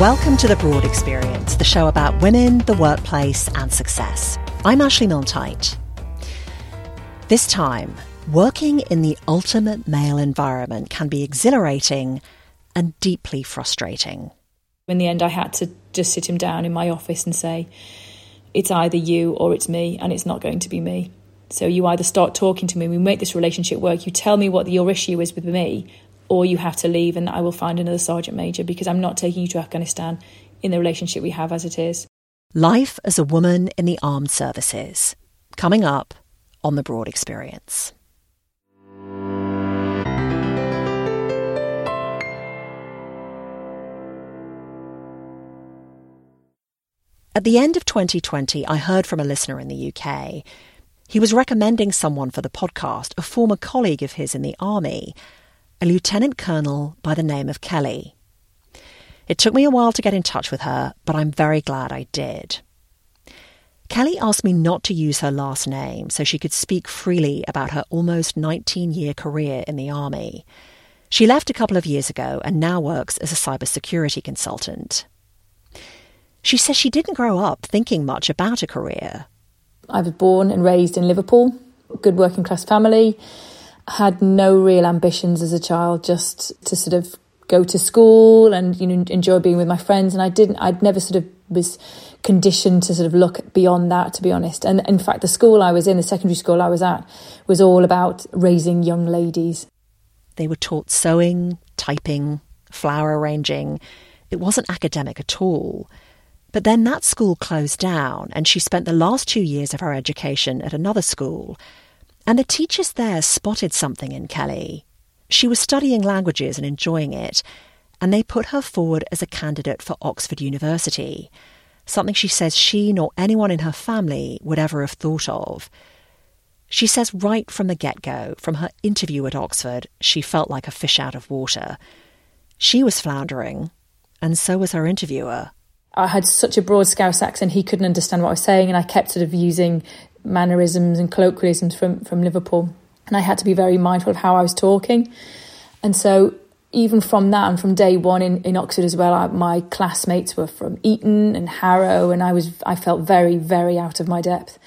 Welcome to The Broad Experience, the show about women, the workplace, and success. I'm Ashley Milne-Tyte. This time, working in the ultimate male environment can be exhilarating and deeply frustrating. In the end, I had to just sit him down in my office and say, it's either you or it's me, and it's not going to be me. So you either start talking to me, we make this relationship work, you tell me what your issue is with me, or you have to leave and I will find another sergeant major because I'm not taking you to Afghanistan in the relationship we have as it is. Life as a woman in the armed services. Coming up on the Broad Experience. At the end of 2020, I heard from a listener in the UK. He was recommending someone for the podcast, a former colleague of his in the army, a lieutenant colonel by the name of Kelly. It took me a while to get in touch with her, but I'm very glad I did. Kelly asked me not to use her last name so she could speak freely about her almost 19 year career in the Army. She left a couple of years ago and now works as a cybersecurity consultant. She says she didn't grow up thinking much about a career. I was born and raised in Liverpool, good working class family. Had no real ambitions as a child, just to sort of go to school and you know enjoy being with my friends. And I didn't. I'd never sort of was conditioned to sort of look beyond that, to be honest. And in fact, the school I was in, the secondary school I was at, was all about raising young ladies. They were taught sewing, typing, flower arranging. It wasn't academic at all. But then that school closed down, and she spent the last two years of her education at another school. And the teachers there spotted something in Kelly. She was studying languages and enjoying it, and they put her forward as a candidate for Oxford University, something she says she nor anyone in her family would ever have thought of. She says right from the get go, from her interview at Oxford, she felt like a fish out of water. She was floundering, and so was her interviewer. I had such a broad Scouse accent, he couldn't understand what I was saying, and I kept sort of using mannerisms and colloquialisms from, from Liverpool. And I had to be very mindful of how I was talking. And so, even from that, and from day one in, in Oxford as well, I, my classmates were from Eton and Harrow, and I was I felt very, very out of my depth.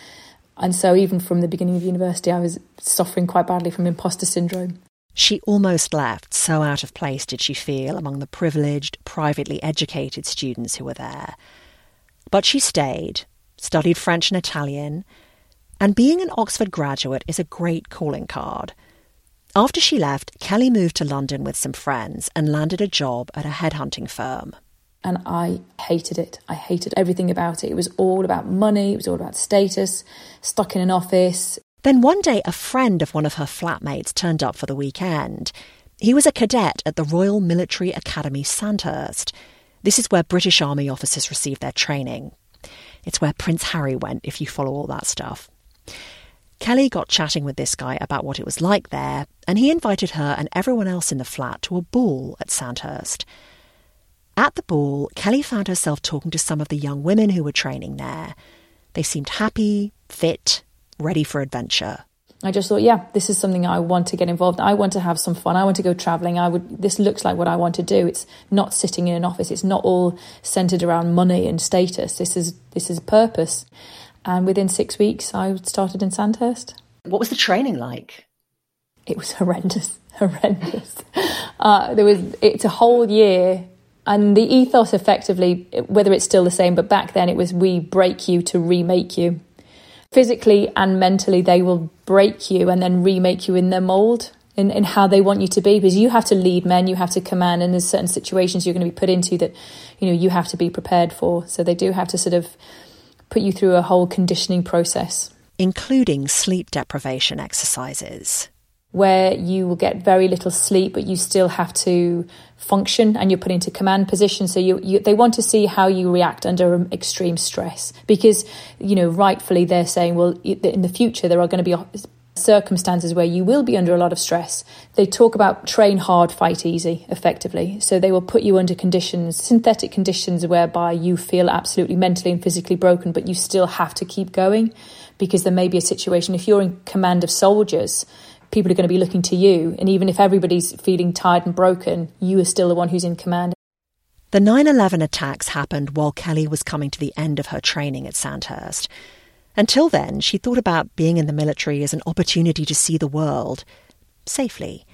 And so, even from the beginning of university, I was suffering quite badly from imposter syndrome. She almost left, so out of place did she feel among the privileged, privately educated students who were there. But she stayed, studied French and Italian, and being an Oxford graduate is a great calling card. After she left, Kelly moved to London with some friends and landed a job at a headhunting firm. And I hated it. I hated everything about it. It was all about money, it was all about status, stuck in an office, then one day, a friend of one of her flatmates turned up for the weekend. He was a cadet at the Royal Military Academy Sandhurst. This is where British Army officers receive their training. It's where Prince Harry went, if you follow all that stuff. Kelly got chatting with this guy about what it was like there, and he invited her and everyone else in the flat to a ball at Sandhurst. At the ball, Kelly found herself talking to some of the young women who were training there. They seemed happy, fit, ready for adventure. I just thought, yeah, this is something I want to get involved. In. I want to have some fun. I want to go traveling. I would. This looks like what I want to do. It's not sitting in an office. It's not all centered around money and status. This is this is purpose. And within six weeks, I started in Sandhurst. What was the training like? It was horrendous, horrendous. Uh, there was. It's a whole year and the ethos effectively whether it's still the same but back then it was we break you to remake you physically and mentally they will break you and then remake you in their mold in, in how they want you to be because you have to lead men you have to command and there's certain situations you're going to be put into that you know you have to be prepared for so they do have to sort of put you through a whole conditioning process. Including sleep deprivation exercises. Where you will get very little sleep, but you still have to function and you're put into command position. So you, you, they want to see how you react under um, extreme stress because, you know, rightfully they're saying, well, in the future there are going to be circumstances where you will be under a lot of stress. They talk about train hard, fight easy, effectively. So they will put you under conditions, synthetic conditions, whereby you feel absolutely mentally and physically broken, but you still have to keep going because there may be a situation, if you're in command of soldiers, people are going to be looking to you. And even if everybody's feeling tired and broken, you are still the one who's in command. The 9 11 attacks happened while Kelly was coming to the end of her training at Sandhurst. Until then, she thought about being in the military as an opportunity to see the world safely.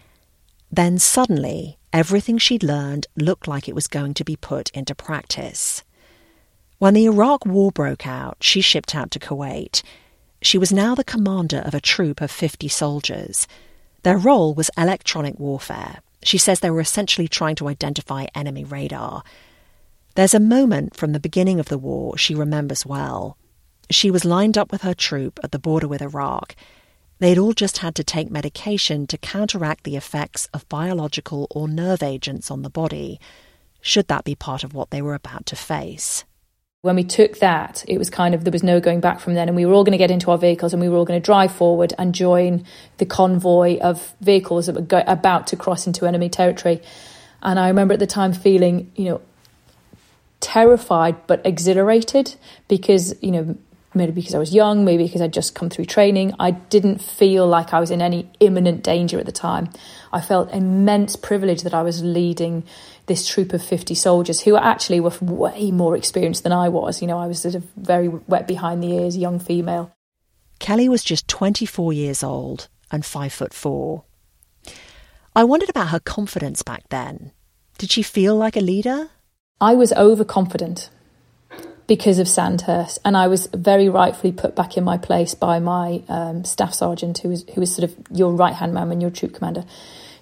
Then suddenly, everything she'd learned looked like it was going to be put into practice. When the Iraq War broke out, she shipped out to Kuwait. She was now the commander of a troop of 50 soldiers. Their role was electronic warfare. She says they were essentially trying to identify enemy radar. There's a moment from the beginning of the war she remembers well. She was lined up with her troop at the border with Iraq. They'd all just had to take medication to counteract the effects of biological or nerve agents on the body, should that be part of what they were about to face. When we took that, it was kind of there was no going back from then, and we were all going to get into our vehicles and we were all going to drive forward and join the convoy of vehicles that were go- about to cross into enemy territory. And I remember at the time feeling, you know, terrified but exhilarated because, you know, maybe because I was young, maybe because I'd just come through training. I didn't feel like I was in any imminent danger at the time. I felt immense privilege that I was leading this troop of 50 soldiers who actually were way more experienced than I was. You know, I was sort of very wet behind the ears, young female. Kelly was just 24 years old and five foot four. I wondered about her confidence back then. Did she feel like a leader? I was overconfident because of Sandhurst, and I was very rightfully put back in my place by my um, staff sergeant, who was who was sort of your right hand man when you're troop commander.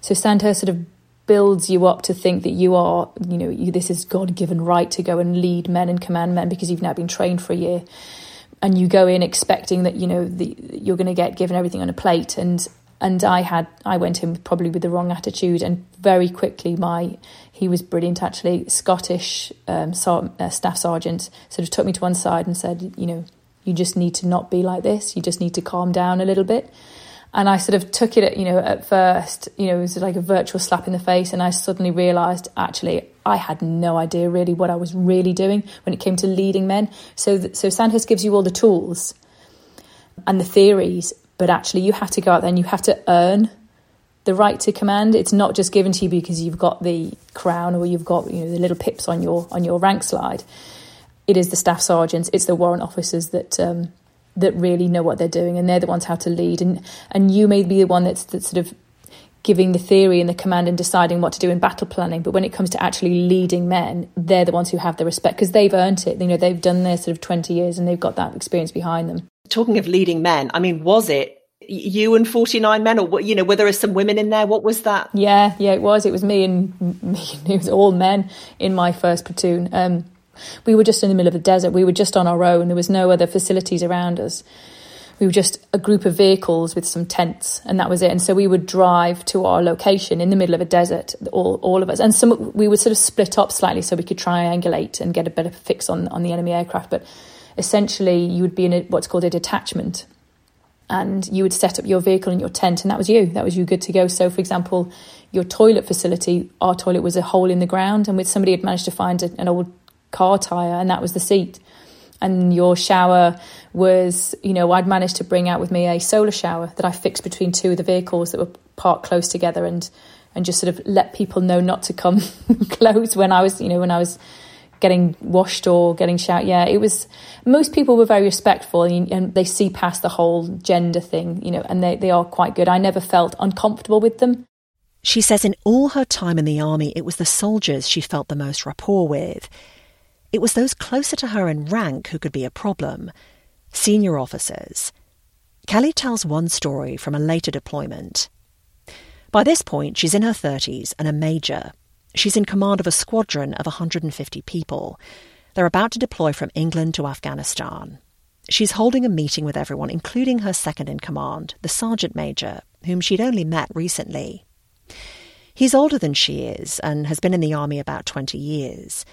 So Sandhurst sort of builds you up to think that you are, you know, you, this is God given right to go and lead men and command men because you've now been trained for a year, and you go in expecting that you know the, you're going to get given everything on a plate, and and I had I went in probably with the wrong attitude, and very quickly my he was brilliant actually Scottish um, uh, staff sergeant sort of took me to one side and said, you know, you just need to not be like this. You just need to calm down a little bit. And I sort of took it, you know, at first, you know, it was like a virtual slap in the face, and I suddenly realised actually I had no idea really what I was really doing when it came to leading men. So, so Sandhurst gives you all the tools and the theories, but actually you have to go out there and you have to earn the right to command. It's not just given to you because you've got the crown or you've got you know the little pips on your on your rank slide. It is the staff sergeants, it's the warrant officers that um, that really know what they're doing, and they're the ones how to lead. and And you may be the one that's that's sort of giving the theory and the command and deciding what to do in battle planning. But when it comes to actually leading men, they're the ones who have the respect because they've earned it. You know, they've done their sort of twenty years and they've got that experience behind them. Talking of leading men, I mean, was it you and 49 men or you know were there some women in there? What was that? Yeah yeah it was. It was me and me it was all men in my first platoon. Um, we were just in the middle of the desert. We were just on our own. There was no other facilities around us. We were just a group of vehicles with some tents and that was it. And so we would drive to our location in the middle of a desert all, all of us. And some we would sort of split up slightly so we could triangulate and get a better fix on, on the enemy aircraft but essentially you would be in a, what's called a detachment. And you would set up your vehicle and your tent and that was you. That was you good to go. So for example your toilet facility our toilet was a hole in the ground and with somebody had managed to find a, an old car tire and that was the seat. And your shower was you know i'd managed to bring out with me a solar shower that i fixed between two of the vehicles that were parked close together and and just sort of let people know not to come close when i was you know when i was getting washed or getting shout. Yeah, it was. Most people were very respectful and, and, they see past the whole gender thing, you know, and they, they are quite good. I never felt uncomfortable with them. She says in all her time in the army, it was the soldiers she felt the most rapport with. It was those closer to her in rank who could be a problem senior officers. Kelly tells one story from a later deployment. By this point, she's in her 30s and a major, She's in command of a squadron of 150 people. They're about to deploy from England to Afghanistan. She's holding a meeting with everyone, including her second in command, the sergeant major, whom she'd only met recently. He's older than she is and has been in the army about 20 years.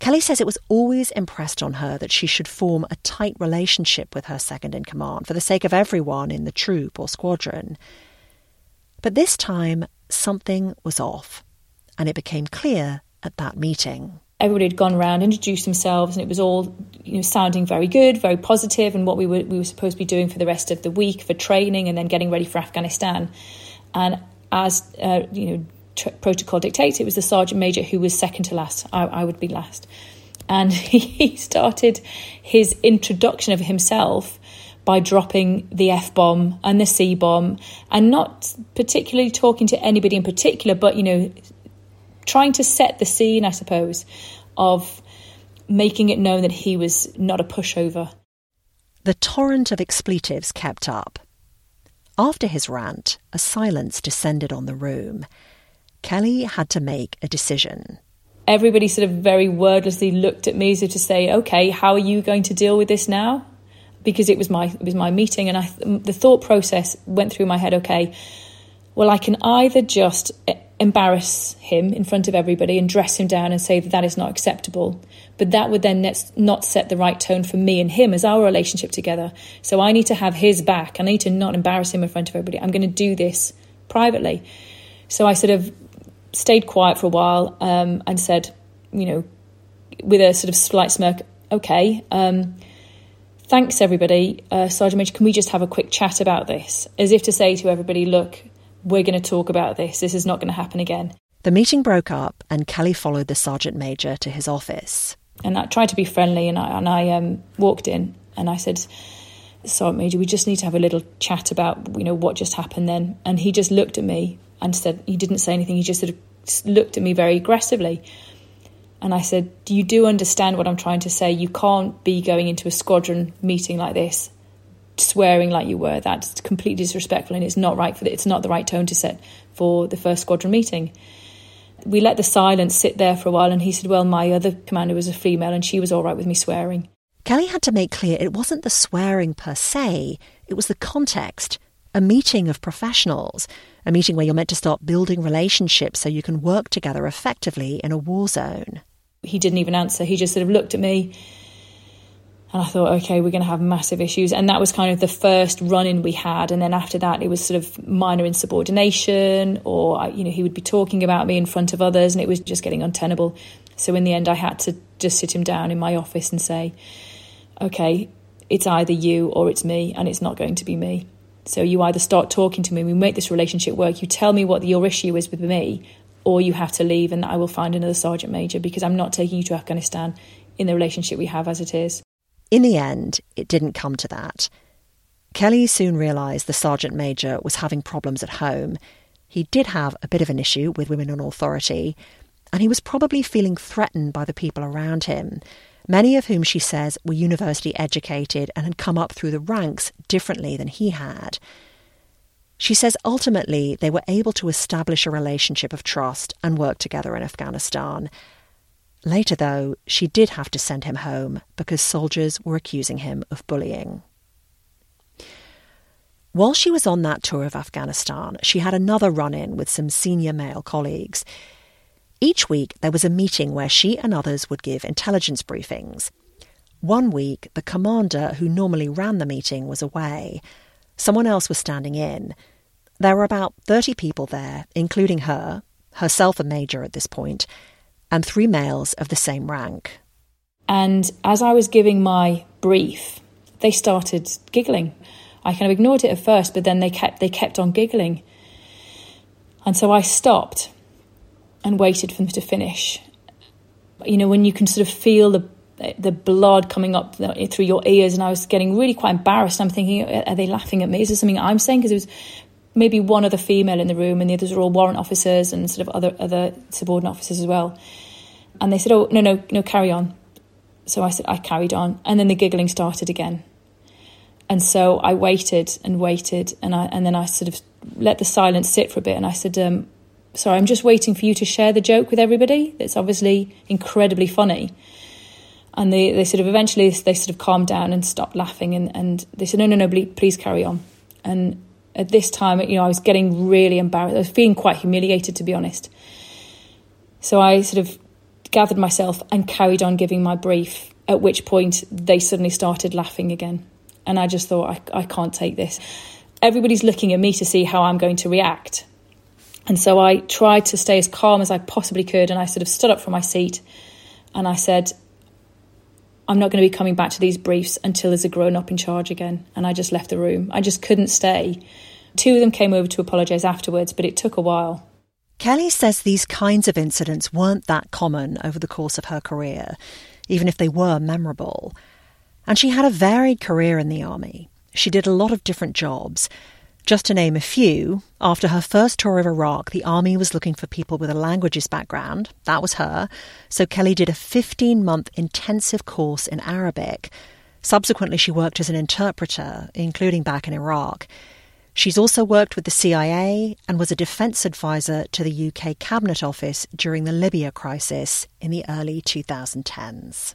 Kelly says it was always impressed on her that she should form a tight relationship with her second in command for the sake of everyone in the troop or squadron. But this time, something was off, and it became clear at that meeting everybody had gone around, introduced themselves, and it was all you know sounding very good, very positive, and what we were we were supposed to be doing for the rest of the week for training and then getting ready for Afghanistan. And as uh, you know, tr- protocol dictates, it was the sergeant major who was second to last. I, I would be last, and he started his introduction of himself by dropping the F bomb and the C bomb, and not particularly talking to anybody in particular, but you know, trying to set the scene, I suppose, of making it known that he was not a pushover. The torrent of expletives kept up. After his rant, a silence descended on the room. Kelly had to make a decision. Everybody sort of very wordlessly looked at me as if to say, "Okay, how are you going to deal with this now?" Because it was my it was my meeting, and I the thought process went through my head. Okay, well, I can either just embarrass him in front of everybody and dress him down and say that that is not acceptable. But that would then not set the right tone for me and him as our relationship together. So I need to have his back. I need to not embarrass him in front of everybody. I'm going to do this privately. So I sort of stayed quiet for a while um, and said, you know, with a sort of slight smirk, okay. Um, thanks, everybody. Uh, Sergeant Major, can we just have a quick chat about this? As if to say to everybody, look, we're going to talk about this. This is not going to happen again. The meeting broke up, and Kelly followed the sergeant major to his office. And I tried to be friendly, and I, and I um, walked in and I said, Sergeant Major, we just need to have a little chat about you know what just happened then. And he just looked at me and said he didn't say anything. He just sort of looked at me very aggressively. And I said, Do you do understand what I'm trying to say? You can't be going into a squadron meeting like this swearing like you were. That's completely disrespectful, and it's not right for the, it's not the right tone to set for the first squadron meeting. We let the silence sit there for a while, and he said, "Well, my other commander was a female, and she was all right with me swearing." Kelly had to make clear it wasn't the swearing per se; it was the context. A meeting of professionals, a meeting where you're meant to start building relationships so you can work together effectively in a war zone. He didn't even answer. He just sort of looked at me and I thought, okay, we're going to have massive issues. And that was kind of the first run in we had. And then after that, it was sort of minor insubordination, or, you know, he would be talking about me in front of others, and it was just getting untenable. So in the end, I had to just sit him down in my office and say, okay, it's either you or it's me, and it's not going to be me. So you either start talking to me, we make this relationship work, you tell me what your issue is with me, or you have to leave and I will find another sergeant major because I'm not taking you to Afghanistan in the relationship we have as it is. In the end, it didn't come to that. Kelly soon realised the sergeant major was having problems at home. He did have a bit of an issue with women on authority, and he was probably feeling threatened by the people around him, many of whom she says were university educated and had come up through the ranks differently than he had. She says ultimately they were able to establish a relationship of trust and work together in Afghanistan, Later, though, she did have to send him home because soldiers were accusing him of bullying. While she was on that tour of Afghanistan, she had another run in with some senior male colleagues. Each week, there was a meeting where she and others would give intelligence briefings. One week, the commander who normally ran the meeting was away. Someone else was standing in. There were about 30 people there, including her, herself a major at this point, and three males of the same rank. And as I was giving my brief, they started giggling. I kind of ignored it at first, but then they kept they kept on giggling. And so I stopped and waited for them to finish. You know, when you can sort of feel the the blood coming up through your ears, and I was getting really quite embarrassed. I'm thinking, are they laughing at me? Is this something I'm saying? Because it was maybe one other female in the room, and the others are all warrant officers and sort of other other subordinate officers as well. And they said, "Oh no, no, no, carry on." So I said, I carried on, and then the giggling started again. And so I waited and waited, and I and then I sort of let the silence sit for a bit, and I said, um, "Sorry, I'm just waiting for you to share the joke with everybody. It's obviously incredibly funny." And they, they sort of eventually they sort of calmed down and stopped laughing and, and they said, no, no, no, please carry on. And at this time, you know, I was getting really embarrassed. I was feeling quite humiliated, to be honest. So I sort of gathered myself and carried on giving my brief, at which point they suddenly started laughing again. And I just thought, I, I can't take this. Everybody's looking at me to see how I'm going to react. And so I tried to stay as calm as I possibly could. And I sort of stood up from my seat and I said, I'm not going to be coming back to these briefs until there's a grown up in charge again. And I just left the room. I just couldn't stay. Two of them came over to apologise afterwards, but it took a while. Kelly says these kinds of incidents weren't that common over the course of her career, even if they were memorable. And she had a varied career in the army. She did a lot of different jobs. Just to name a few, after her first tour of Iraq, the army was looking for people with a languages background. That was her. So Kelly did a 15 month intensive course in Arabic. Subsequently, she worked as an interpreter, including back in Iraq. She's also worked with the CIA and was a defence advisor to the UK Cabinet Office during the Libya crisis in the early 2010s.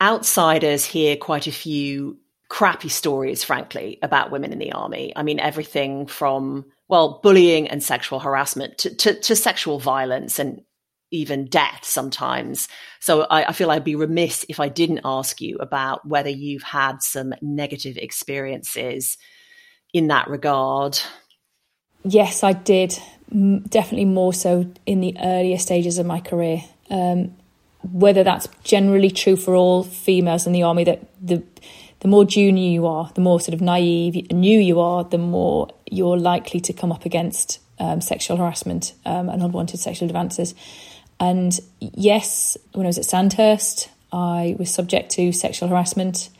Outsiders hear quite a few crappy stories, frankly, about women in the army. I mean, everything from, well, bullying and sexual harassment to, to, to sexual violence and even death sometimes. So I, I, feel I'd be remiss if I didn't ask you about whether you've had some negative experiences in that regard. Yes, I did. Definitely more so in the earlier stages of my career. Um, whether that's generally true for all females in the army that the the more junior you are, the more sort of naive new you are, the more you're likely to come up against um, sexual harassment um, and unwanted sexual advances. And yes, when I was at Sandhurst, I was subject to sexual harassment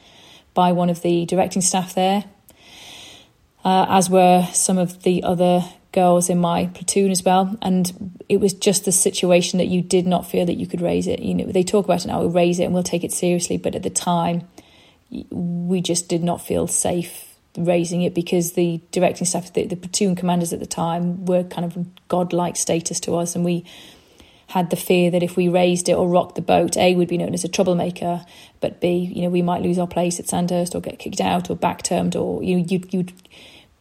by one of the directing staff there, uh, as were some of the other girls in my platoon as well. And it was just the situation that you did not feel that you could raise it. You know, they talk about it now, we'll raise it and we'll take it seriously. But at the time, we just did not feel safe raising it because the directing staff, the, the platoon commanders at the time, were kind of godlike status to us. And we had the fear that if we raised it or rocked the boat, A, would be known as a troublemaker, but B, you know, we might lose our place at Sandhurst or get kicked out or backtermed or you, you, you'd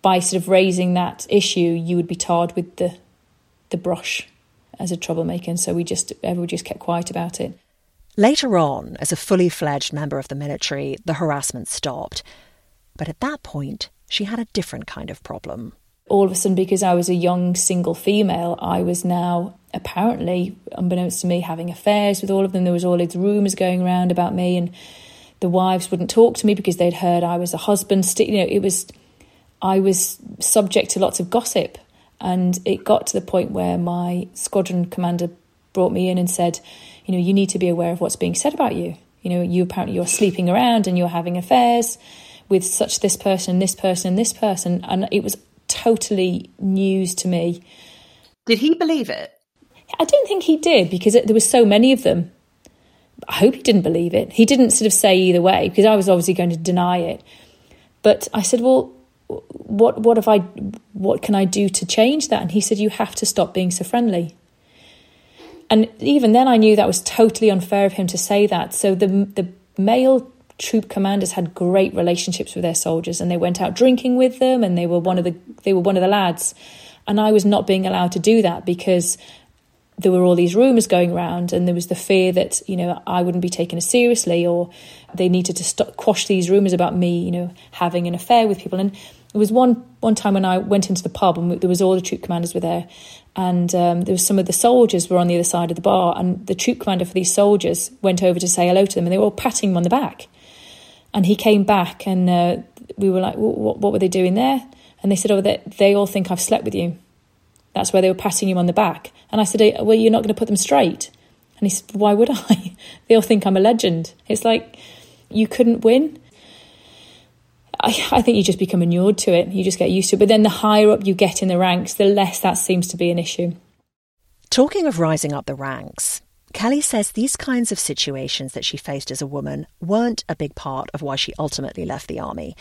by sort of raising that issue, you would be tarred with the the brush as a troublemaker. And so we just everyone just kept quiet about it. Later on, as a fully fledged member of the military, the harassment stopped. But at that point, she had a different kind of problem. All of a sudden, because I was a young single female, I was now apparently, unbeknownst to me, having affairs with all of them. There was all these rumours going around about me, and the wives wouldn't talk to me because they'd heard I was a husband. You know, it was I was subject to lots of gossip. And it got to the point where my squadron commander brought me in and said, you know, you need to be aware of what's being said about you. You know, you apparently you're sleeping around and you're having affairs with such this person, this person, and this person. And it was totally news to me. Did he believe it? I don't think he did because it, there were so many of them. I hope he didn't believe it. He didn't sort of say either way because I was obviously going to deny it. But I said, well, what what if I what can I do to change that? And he said, you have to stop being so friendly. And even then, I knew that was totally unfair of him to say that. So the the male troop commanders had great relationships with their soldiers, and they went out drinking with them, and they were one of the they were one of the lads. And I was not being allowed to do that because there were all these rumors going around, and there was the fear that you know I wouldn't be taken seriously, or they needed to stop, quash these rumors about me, you know, having an affair with people. And There was one one time when I went into the pub and there was all the troop commanders were there, and um, there was some of the soldiers were on the other side of the bar, and the troop commander for these soldiers went over to say hello to them, and they were all patting him on the back, and he came back, and uh, we were like, what, what, were they doing there? And they said, oh, they, they all think I've slept with you. That's why they were patting him on the back, and I said, well, you're not going to put them straight, and he said, why would I? they all think I'm a legend. It's like you couldn't win. I, I think you just become inured to it. You just get used to it. But then the higher up you get in the ranks, the less that seems to be an issue. Talking of rising up the ranks, Kelly says these kinds of situations that she faced as a woman weren't a big part of why she ultimately left the army.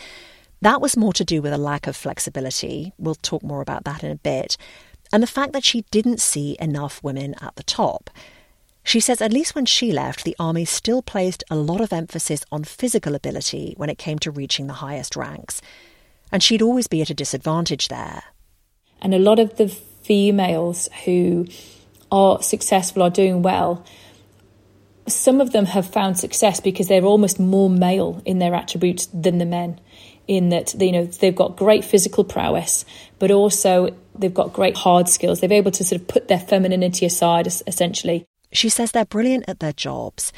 That was more to do with a lack of flexibility. We'll talk more about that in a bit. And the fact that she didn't see enough women at the top. She says at least when she left, the army still placed a lot of emphasis on physical ability when it came to reaching the highest ranks. And she'd always be at a disadvantage there. And a lot of the females who are successful are doing well, some of them have found success because they're almost more male in their attributes than the men. In that you know they've got great physical prowess, but also they've got great hard skills. They're able to sort of put their femininity aside, essentially, she says they're brilliant at their jobs,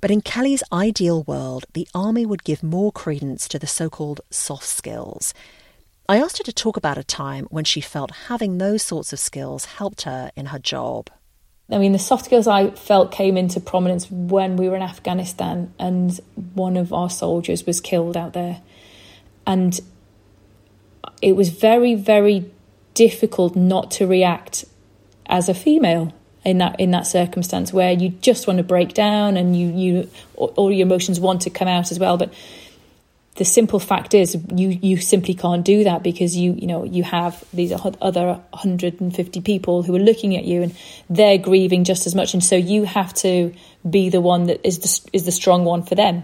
but in Kelly's ideal world, the army would give more credence to the so called soft skills. I asked her to talk about a time when she felt having those sorts of skills helped her in her job. I mean, the soft skills I felt came into prominence when we were in Afghanistan and one of our soldiers was killed out there. And it was very, very difficult not to react as a female in that in that circumstance where you just want to break down and you you all your emotions want to come out as well. But the simple fact is you you simply can't do that because you you know you have these other 150 people who are looking at you and they're grieving just as much. And so you have to be the one that is the, is the strong one for them.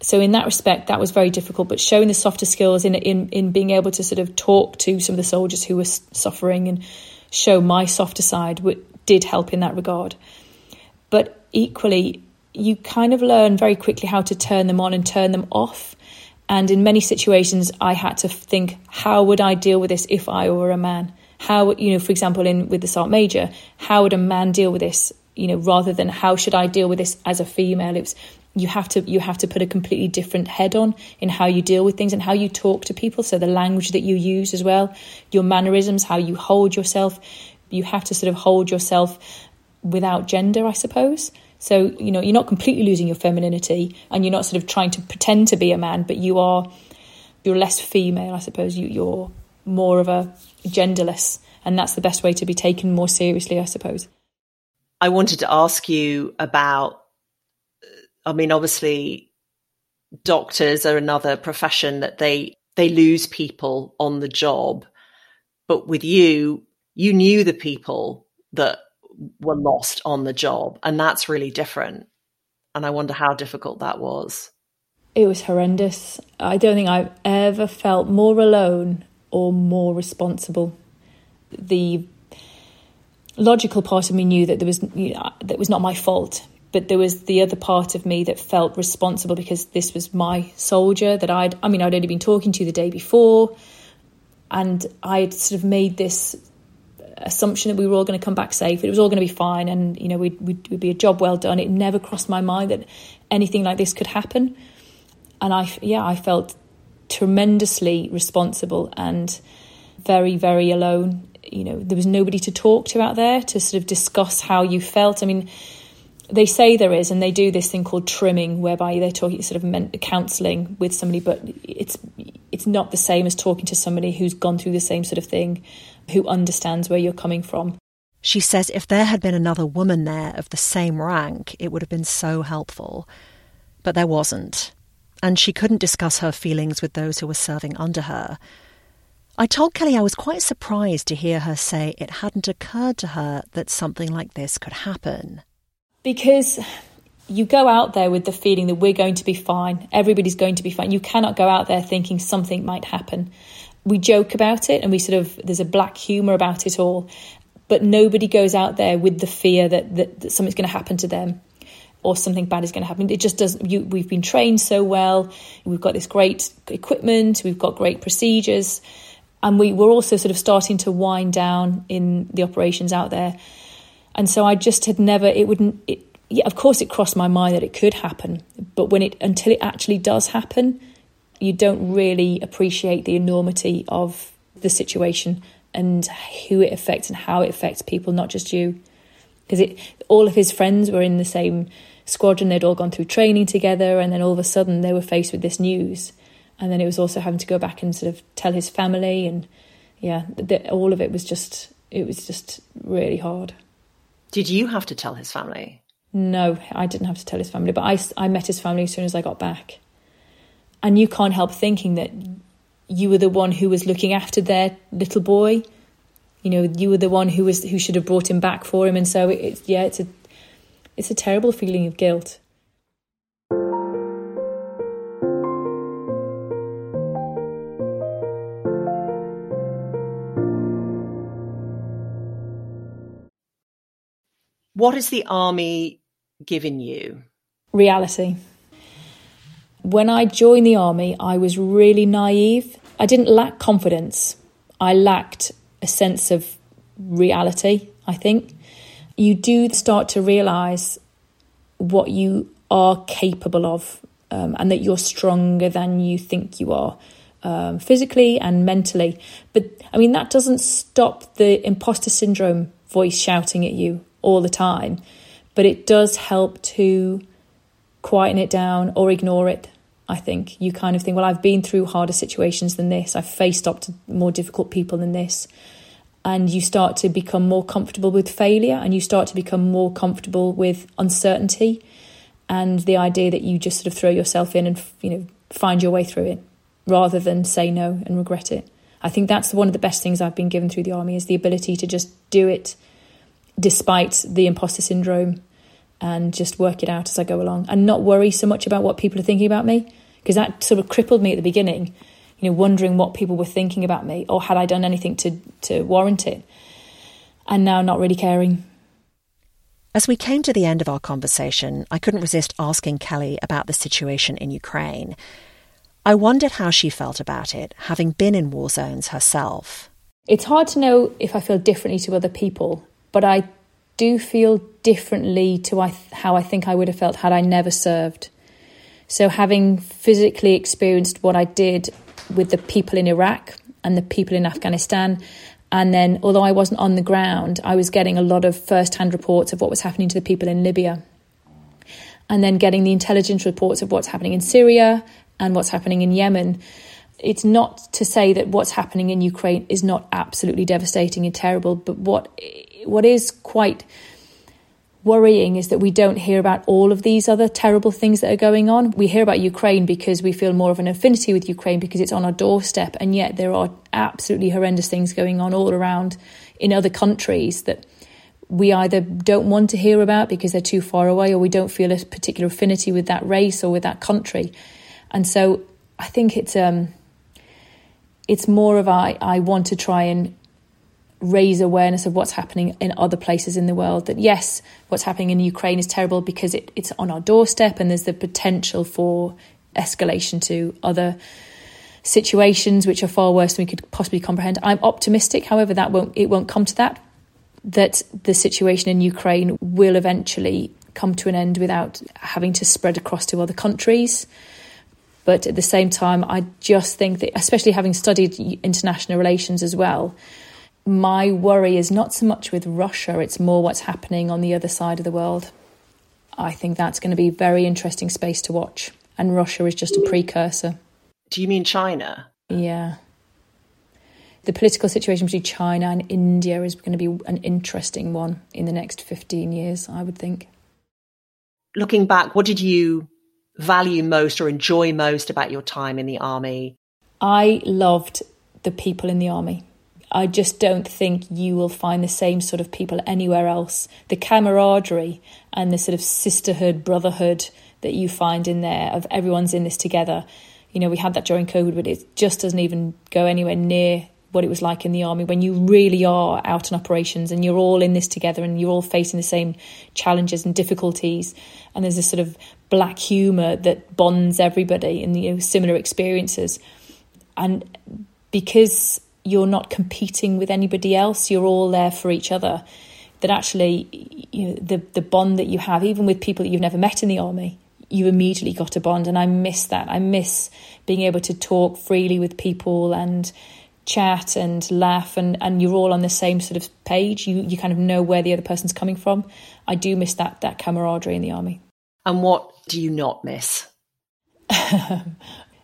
So in that respect that was very difficult but showing the softer skills in in in being able to sort of talk to some of the soldiers who were suffering and show my softer side did help in that regard. But equally, you kind of learn very quickly how to turn them on and turn them off. And in many situations, I had to think, how would I deal with this if I were a man? How, you know, for example, in with the Sergeant Major, how would a man deal with this? You know, rather than how should I deal with this as a female? It was you have to you have to put a completely different head on in how you deal with things and how you talk to people. So the language that you use as well, your mannerisms, how you hold yourself you have to sort of hold yourself without gender, I suppose. So, you know, you're not completely losing your femininity and you're not sort of trying to pretend to be a man, but you are, you're less female, I suppose. You, you're more of a genderless. And that's the best way to be taken more seriously, I suppose. I wanted to ask you about, I mean, obviously, doctors are another profession that they, they lose people on the job. But with you, you knew the people that were lost on the job and that's really different. And i wonder how difficult that was. It was horrendous. I don't think i've ever felt more alone or more responsible. The logical part of me knew that there was you know, that was not my fault but there was the other part of me that felt responsible because this was my soldier that I'd I mean I'd only been talking to the day before and I'd sort of made this assumption that we were all going to come back safe. It was all going to be fine, and you know, we'd, we'd, we'd be a job well done. It never crossed my mind that anything like this could happen, and I, yeah, I felt tremendously responsible and very, very alone. You know, there was nobody to talk to out there to sort of discuss how you felt. I mean, they say there is, and they do this thing called trimming, whereby they're talking sort of counselling with somebody, but it's it's not the same as talking to somebody who's gone through the same sort of thing who understands where you're coming from. She says if there had been another woman there of the same rank, it would have been so helpful. But there wasn't, and she couldn't discuss her feelings with those who were serving under her. I told Kelly I was quite surprised to hear her say it hadn't occurred to her that something like this could happen. Because you go out there with the feeling that we're going to be fine, everybody's going to be fine. You cannot go out there thinking something might happen we joke about it and we sort of there's a black humor about it all but nobody goes out there with the fear that, that, that something's going to happen to them or something bad is going to happen. It just doesn't. You, we've been trained so well. We've got this great equipment. We've got great procedures, and we were also sort of starting to wind down in the operations out there. And so I just had never. It wouldn't. It, yeah, of course, it crossed my mind that it could happen, but when it until it actually does happen, you don't really appreciate the enormity of the situation and who it affects and how it affects people, not just you. Because it, all of his friends were in the same squadron; they'd all gone through training together, and then all of a sudden they were faced with this news, and then it was also having to go back and sort of tell his family, and yeah, the, all of it was just it was just really hard. Did you have to tell his family? No, I didn't have to tell his family, but I, I met his family as soon as I got back. And you can't help thinking that you were the one who was looking after their little boy. You know, you were the one who was who should have brought him back for him, and so it's yeah, it's a it's a terrible feeling of guilt. What has the army given you? Reality. When I joined the army, I was really naive. I didn't lack confidence. I lacked a sense of reality, I think. You do start to realize what you are capable of um, and that you're stronger than you think you are. Um, physically and mentally. But I mean, that doesn't stop the imposter syndrome voice shouting at you all the time, but it does help to quieten it down or ignore it. I think you kind of think, well, I've been through harder situations than this. I've faced up to more difficult people than this. And you start to become more comfortable with failure and you start to become more comfortable with uncertainty and the idea that you just sort of throw yourself in and, you know, find your way through it rather than say no and regret it. I think that's one of the best things I've been given through the army is the ability to just do it despite the imposter syndrome and just work it out as I go along and not worry so much about what people are thinking about me because that sort of crippled me at the beginning, you know, wondering what people were thinking about me or had I done anything to, to warrant it. And now not really caring. As we came to the end of our conversation, I couldn't resist asking Kelly about the situation in Ukraine. I wondered how she felt about it, having been in war zones herself. It's hard to know if I feel differently to other people but I do feel differently to how I think I would have felt had I never served. So, having physically experienced what I did with the people in Iraq and the people in Afghanistan, and then although I wasn't on the ground, I was getting a lot of first hand reports of what was happening to the people in Libya. And then getting the intelligence reports of what's happening in Syria and what's happening in Yemen. It's not to say that what's happening in Ukraine is not absolutely devastating and terrible, but what what is quite worrying is that we don't hear about all of these other terrible things that are going on. We hear about Ukraine because we feel more of an affinity with Ukraine because it's on our doorstep, and yet there are absolutely horrendous things going on all around in other countries that we either don't want to hear about because they're too far away or we don't feel a particular affinity with that race or with that country. And so I think it's um it's more of I, I want to try and raise awareness of what's happening in other places in the world. That yes, what's happening in Ukraine is terrible because it, it's on our doorstep and there's the potential for escalation to other situations which are far worse than we could possibly comprehend. I'm optimistic, however, that won't it won't come to that. That the situation in Ukraine will eventually come to an end without having to spread across to other countries. But at the same time, I just think that, especially having studied international relations as well, my worry is not so much with Russia, it's more what's happening on the other side of the world. I think that's going to be a very interesting space to watch. And Russia is just a precursor. Do you mean China? Yeah. The political situation between China and India is going to be an interesting one in the next 15 years, I would think. Looking back, what did you value most or enjoy most about your time in the army? I loved the people in the army. I just don't think you will find the same sort of people anywhere else. The camaraderie and the sort of sisterhood, brotherhood that you find in there of everyone's in this together. You know, we had that during COVID, but it just doesn't even go anywhere near what it was like in the army when you really are out in operations and you're all in this together and you're all facing the same challenges and difficulties and there's this sort of black humor that bonds everybody in you know, similar experiences and because you're not competing with anybody else you're all there for each other that actually you know the the bond that you have even with people that you've never met in the army you immediately got a bond and I miss that I miss being able to talk freely with people and chat and laugh and, and you're all on the same sort of page. You you kind of know where the other person's coming from. I do miss that that camaraderie in the army. And what do you not miss?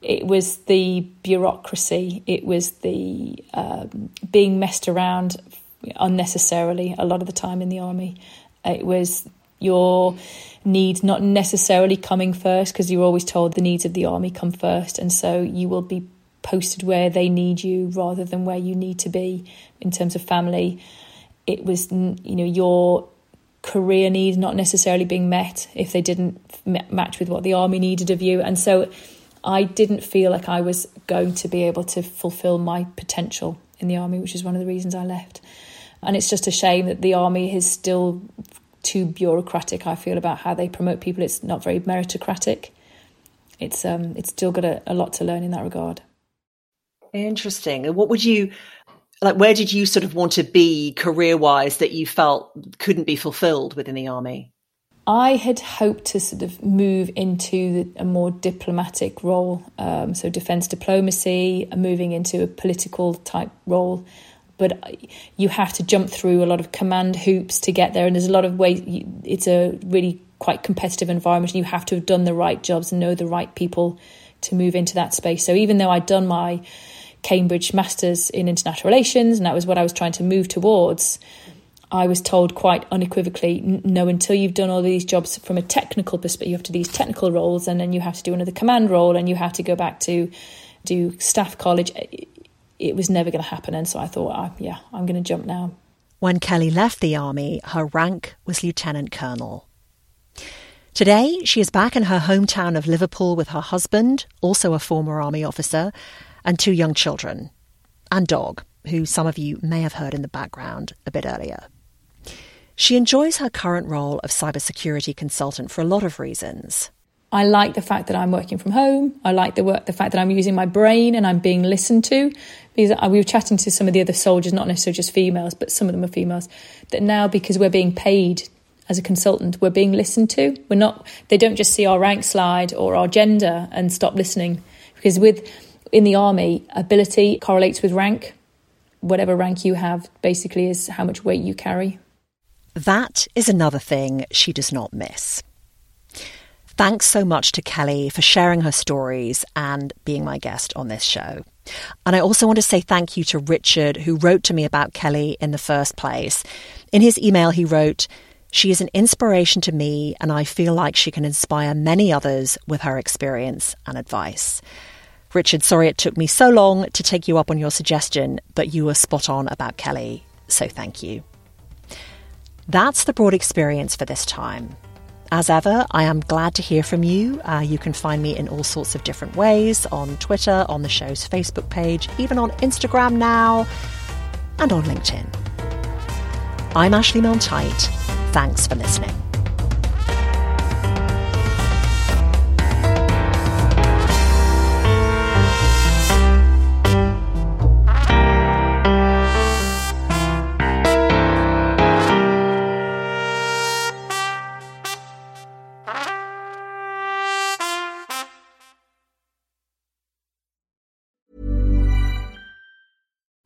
it was the bureaucracy. It was the um, being messed around unnecessarily a lot of the time in the army. It was your needs not necessarily coming first because you're always told the needs of the army come first, and so you will be posted where they need you rather than where you need to be in terms of family. It was, you know, your career needs not necessarily being met if they didn't match with what the army needed of you. And so I didn't feel like I was going to be able to fulfill my potential in the army, which is one of the reasons I left. And it's just a shame that the army is still too bureaucratic, I feel, about how they promote people. It's not very meritocratic. It's um, it's still got a, a lot to learn in that regard. Interesting. And what would you like? Where did you sort of want to be career wise that you felt couldn't be fulfilled within the army? I had hoped to sort of move into a more diplomatic role, um, so defence diplomacy, moving into a political type role. But you have to jump through a lot of command hoops to get there, and there's a lot of ways. It's a really quite competitive environment, you have to have done the right jobs and know the right people to move into that space. So even though I'd done my Cambridge Masters in International Relations, and that was what I was trying to move towards. I was told quite unequivocally, no, until you've done all these jobs from a technical perspective, you have to do these technical roles, and then you have to do another command role, and you have to go back to do staff college. It was never going to happen, and so I thought, yeah, I'm going to jump now. When Kelly left the army, her rank was lieutenant colonel. Today, she is back in her hometown of Liverpool with her husband, also a former army officer, and two young children, and dog, who some of you may have heard in the background a bit earlier. She enjoys her current role of cybersecurity consultant for a lot of reasons. I like the fact that I'm working from home. I like the work, the fact that I'm using my brain and I'm being listened to. Because we were chatting to some of the other soldiers, not necessarily just females, but some of them are females. That now, because we're being paid as a consultant, we're being listened to. We're not. They don't just see our rank slide or our gender and stop listening. Because with in the army, ability correlates with rank. Whatever rank you have basically is how much weight you carry. That is another thing she does not miss. Thanks so much to Kelly for sharing her stories and being my guest on this show. And I also want to say thank you to Richard, who wrote to me about Kelly in the first place. In his email, he wrote, She is an inspiration to me, and I feel like she can inspire many others with her experience and advice. Richard, sorry it took me so long to take you up on your suggestion, but you were spot on about Kelly, so thank you. That's the broad experience for this time. As ever, I am glad to hear from you. Uh, you can find me in all sorts of different ways on Twitter, on the show's Facebook page, even on Instagram now, and on LinkedIn. I'm Ashley Milne Thanks for listening.